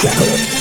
Shackle.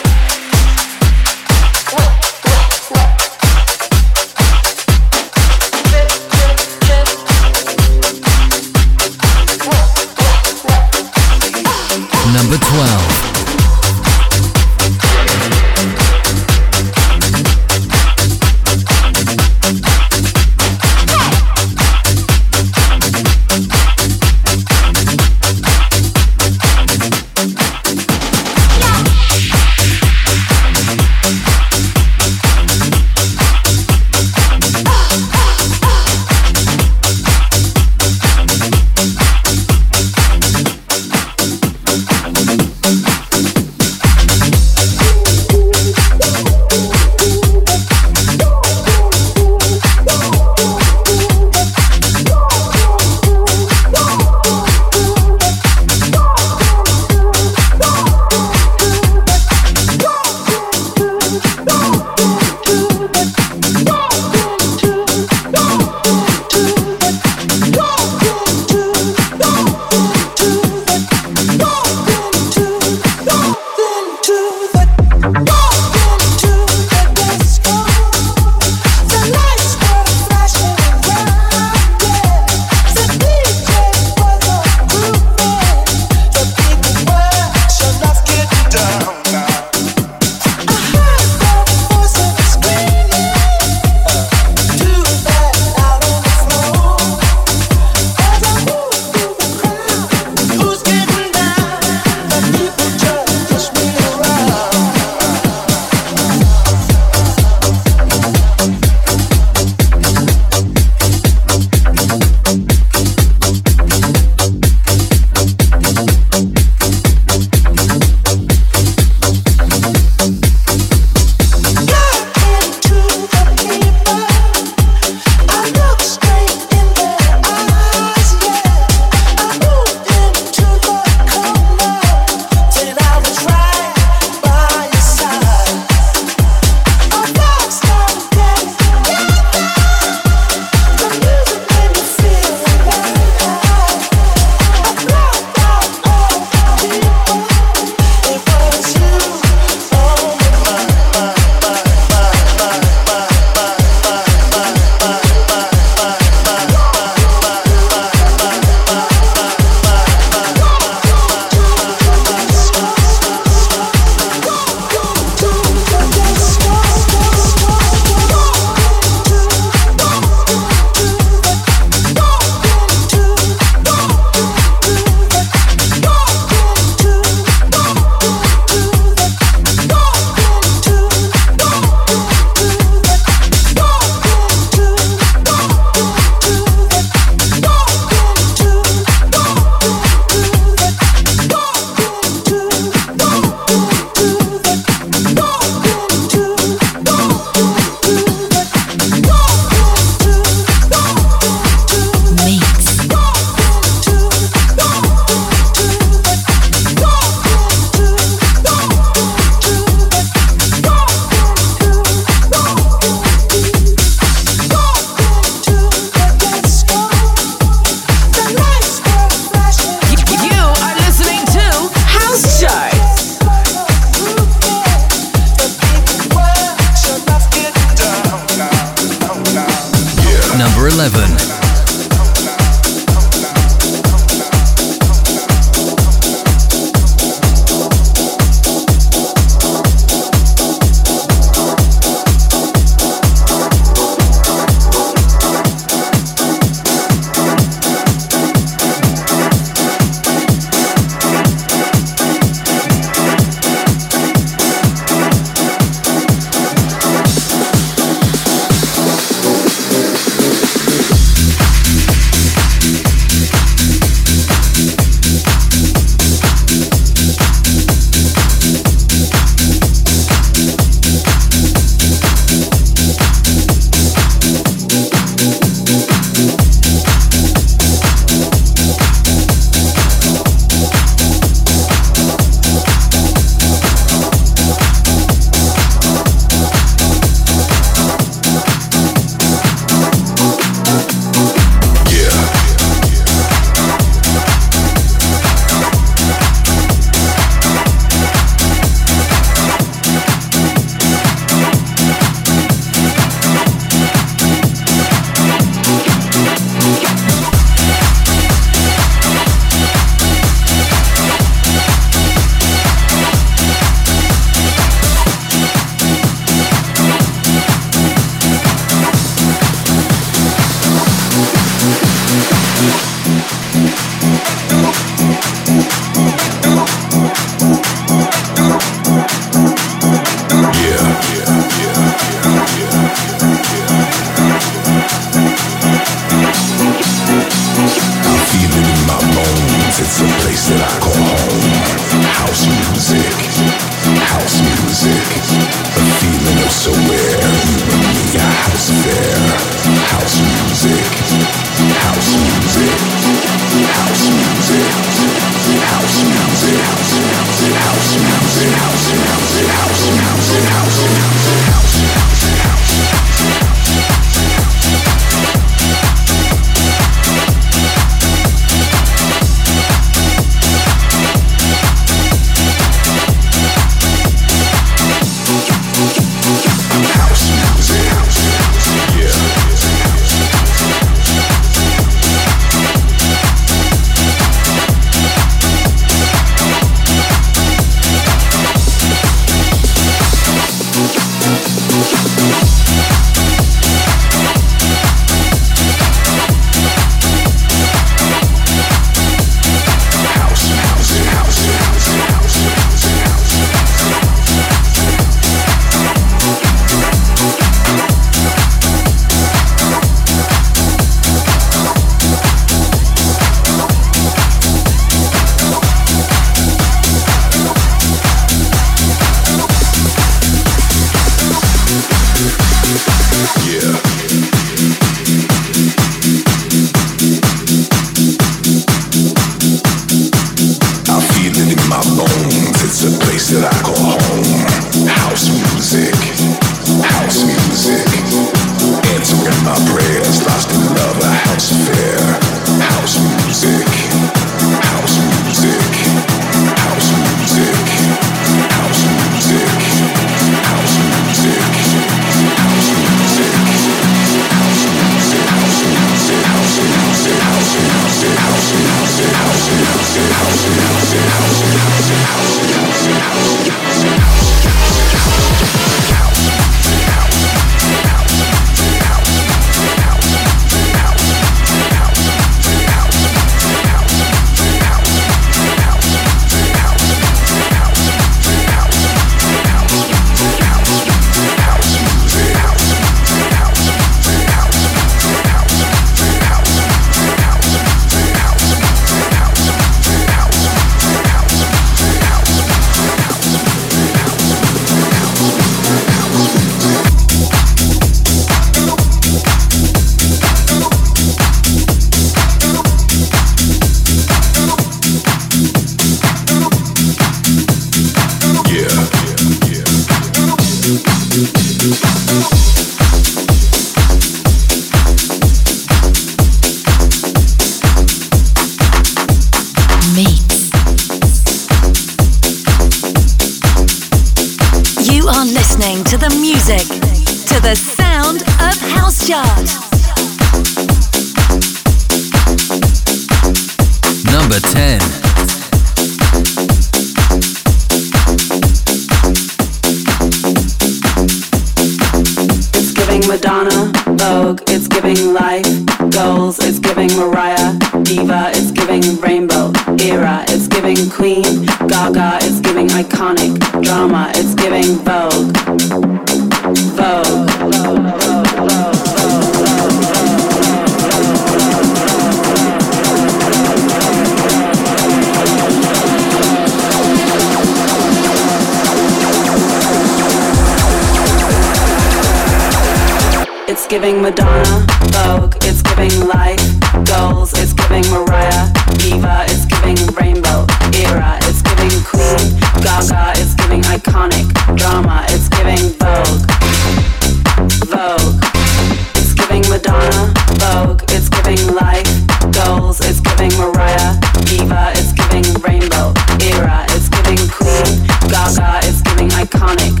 giving Mariah, Diva, it's giving Rainbow, Era, it's giving Queen, Gaga, it's giving Iconic,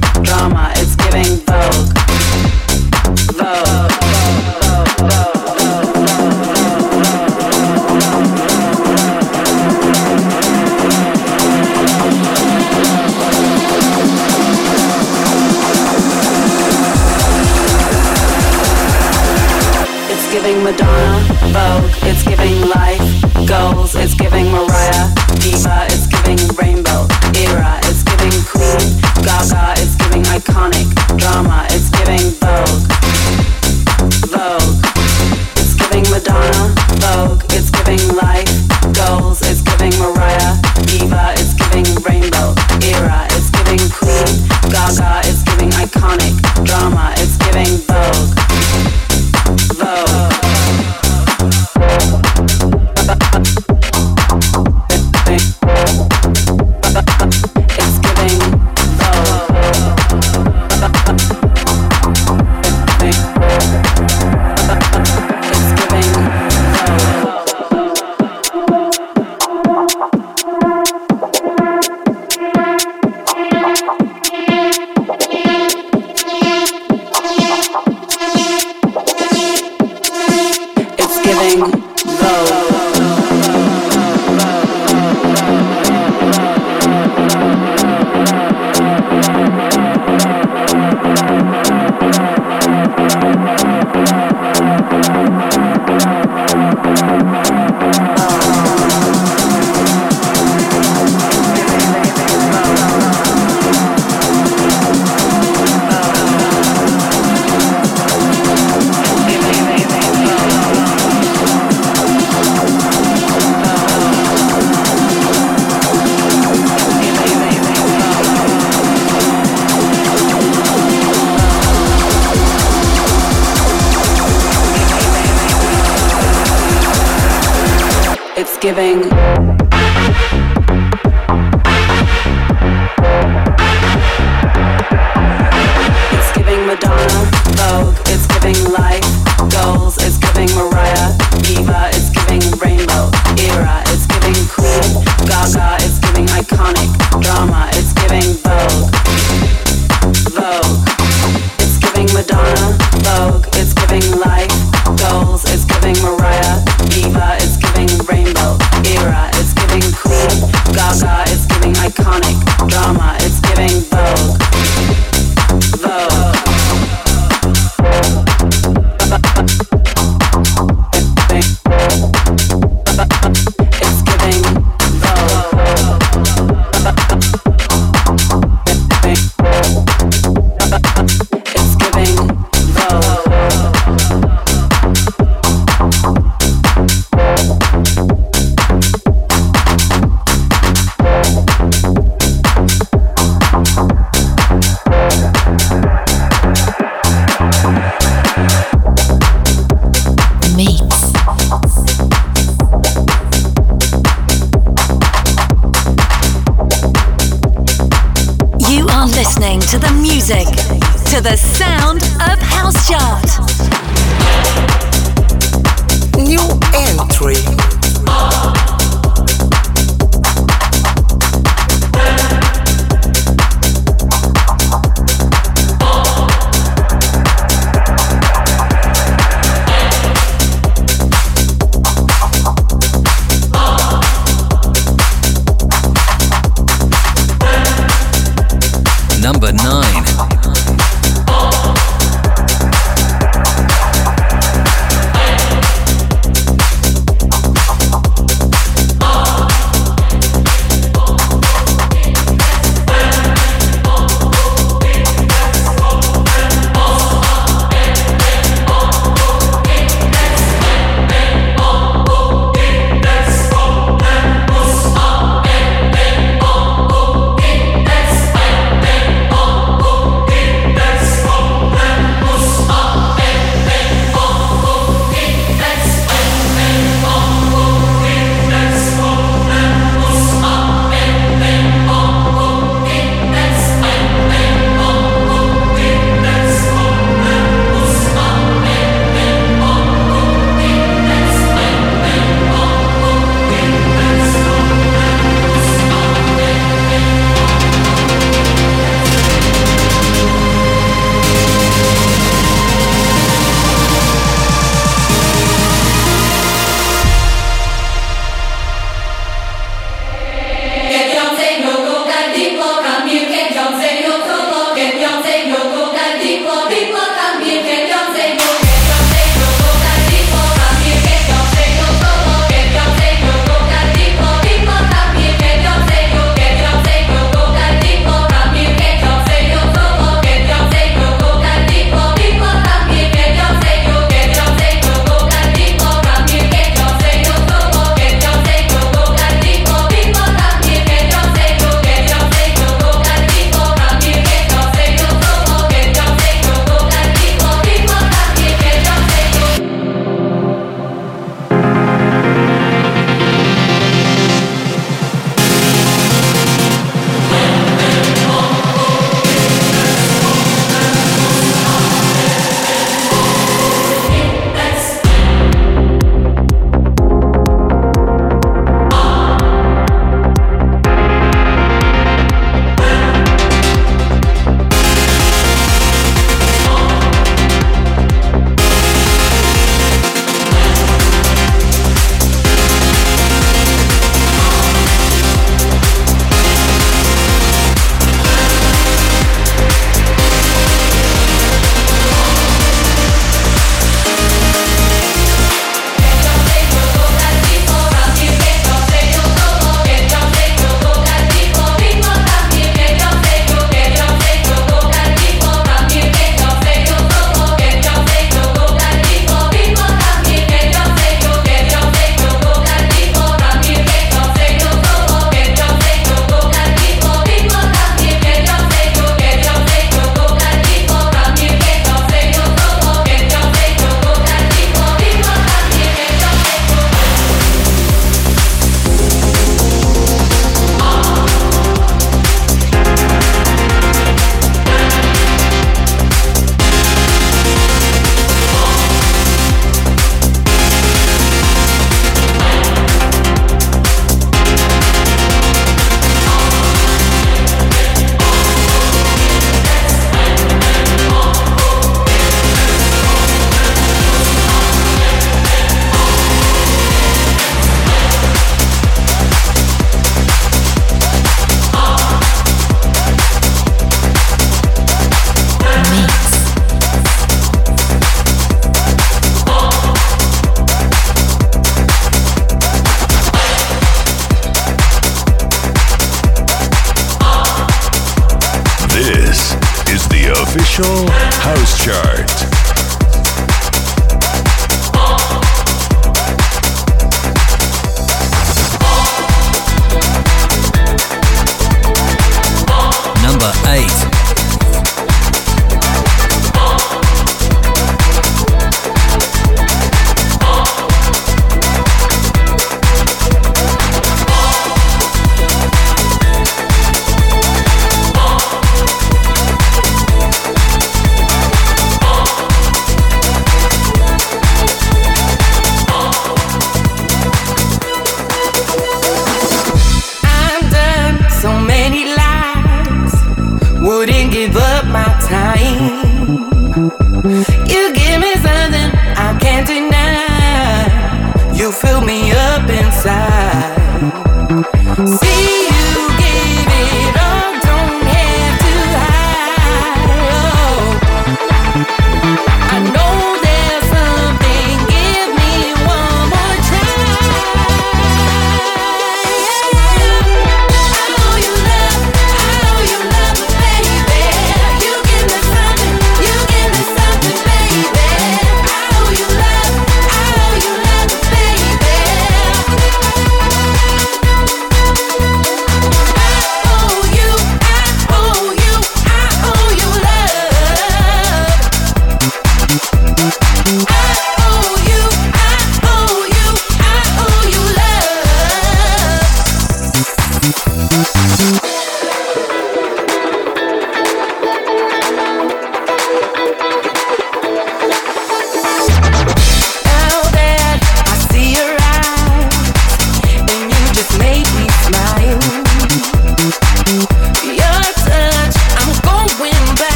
official house chart.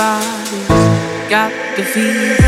Everybody's got the fever.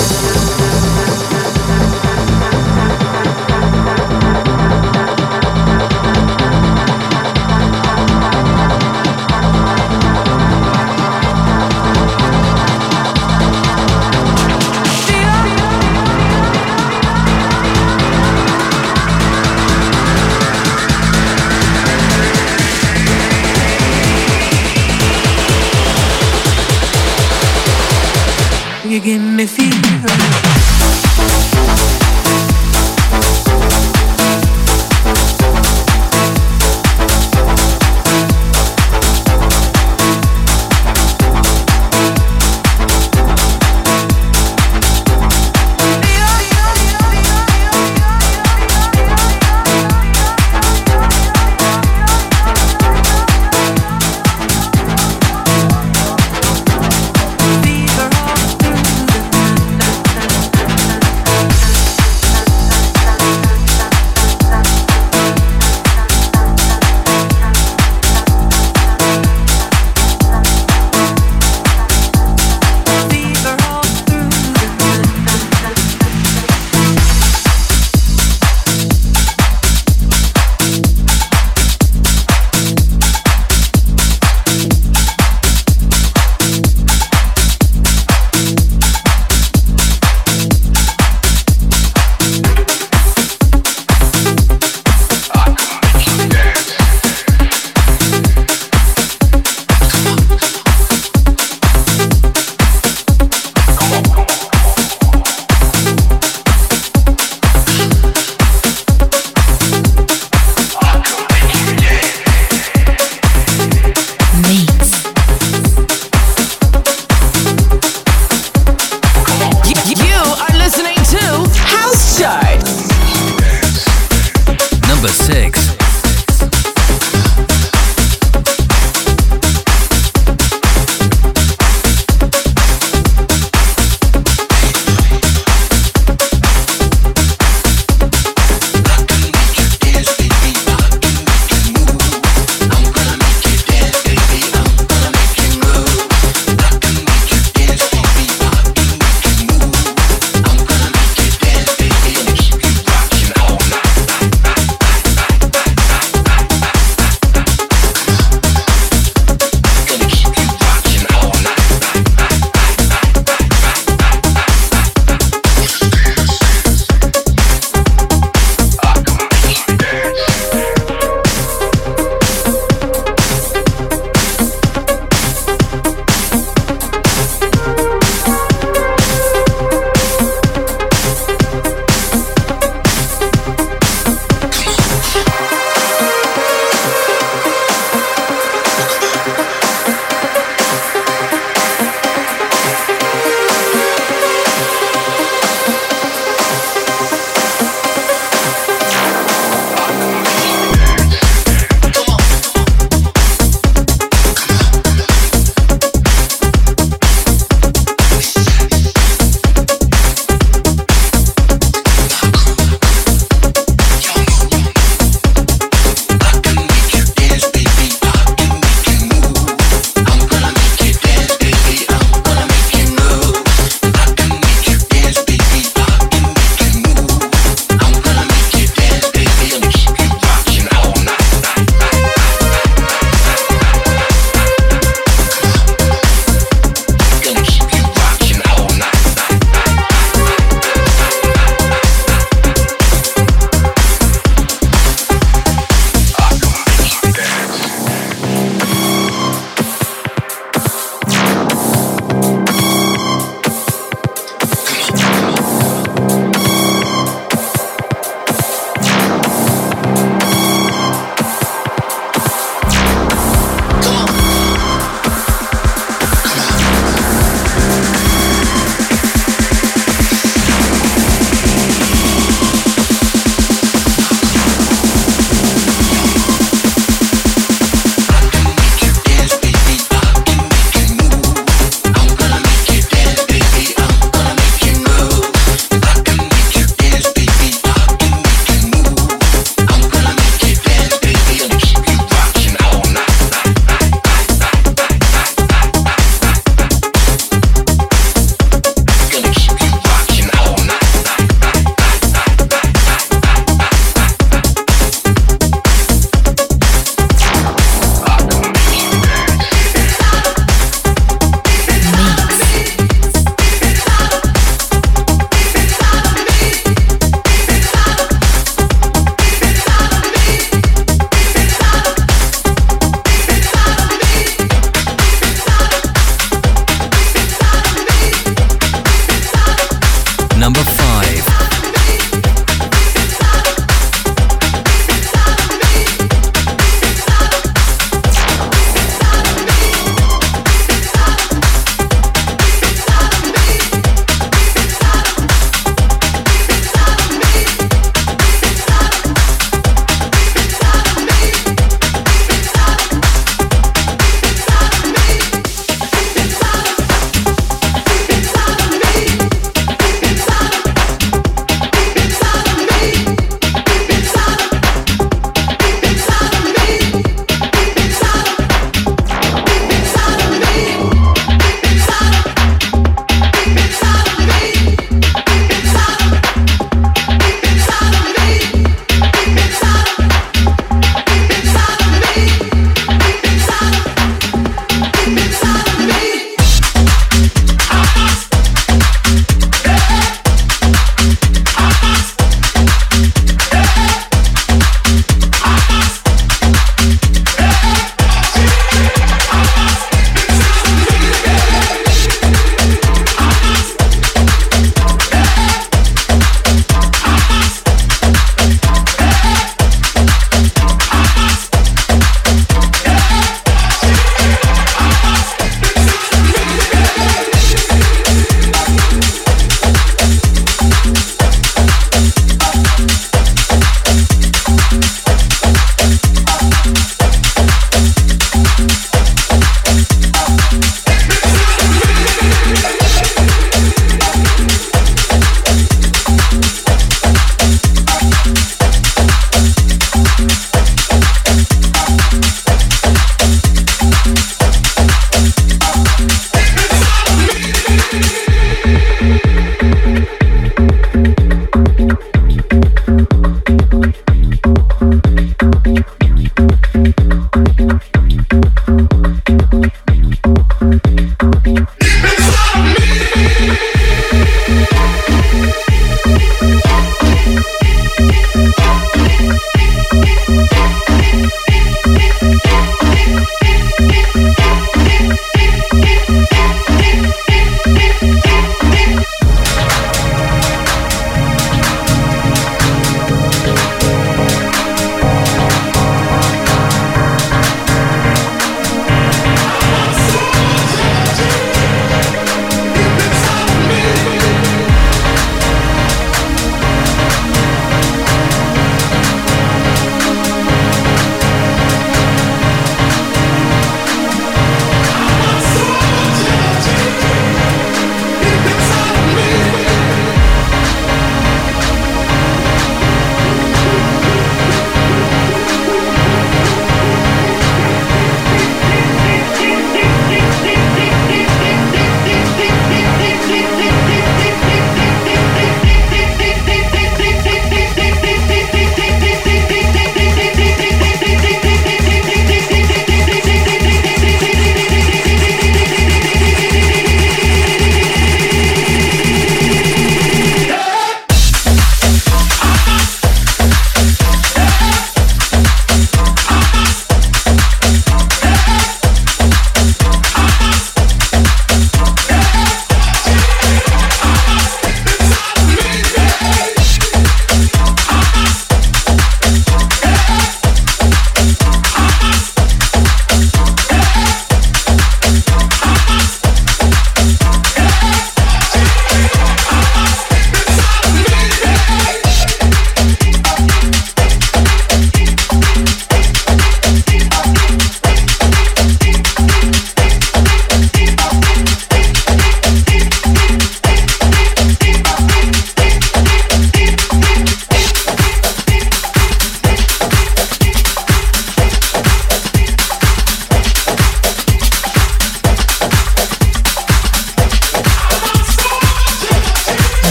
You give me fever.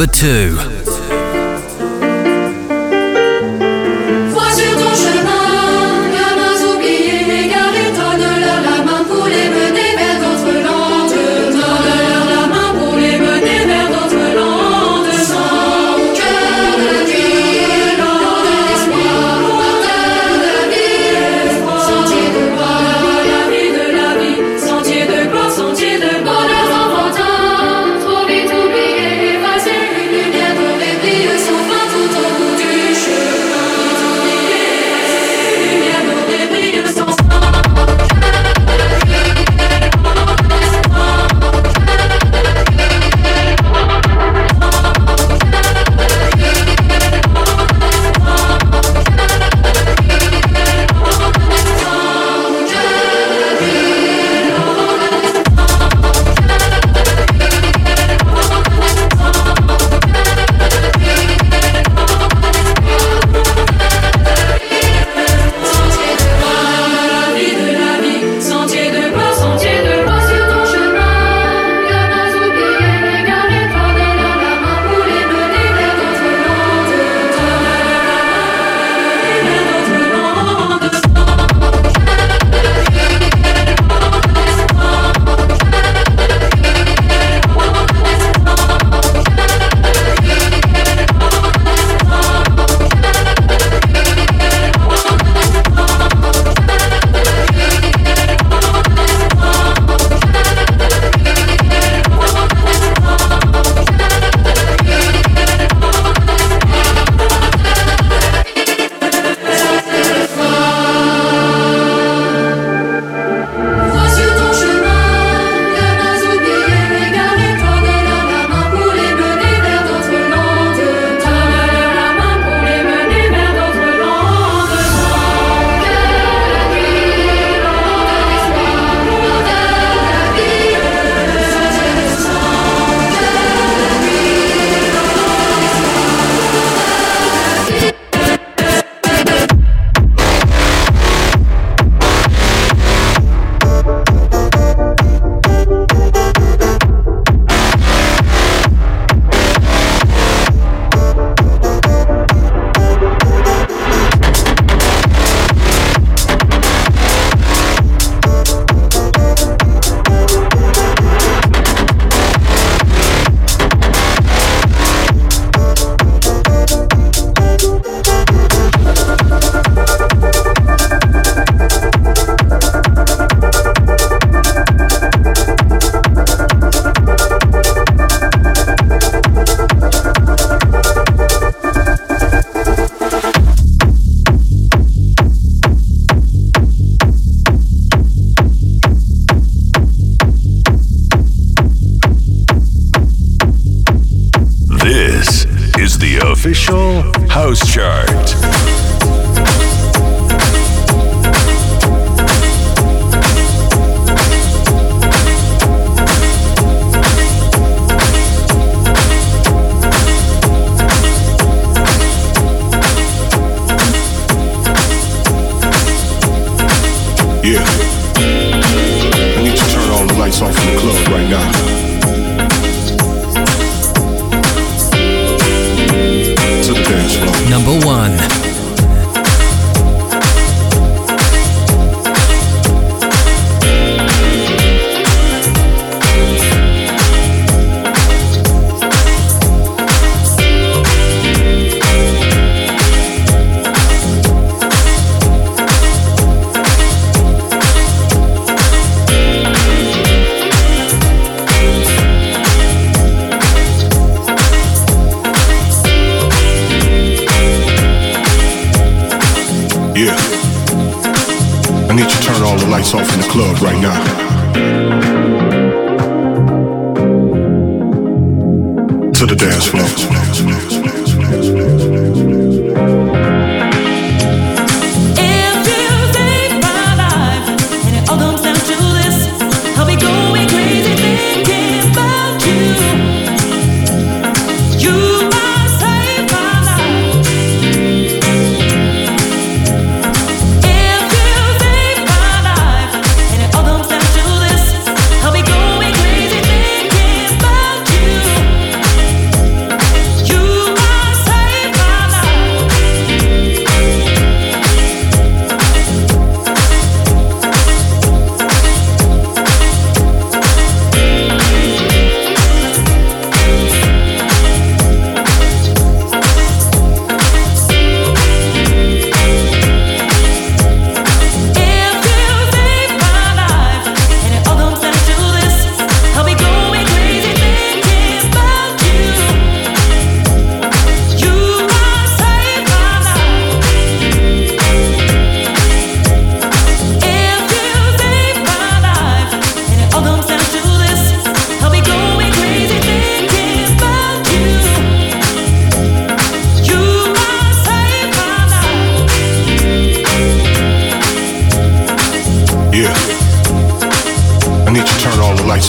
Number 2.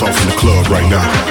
Off in the club right now.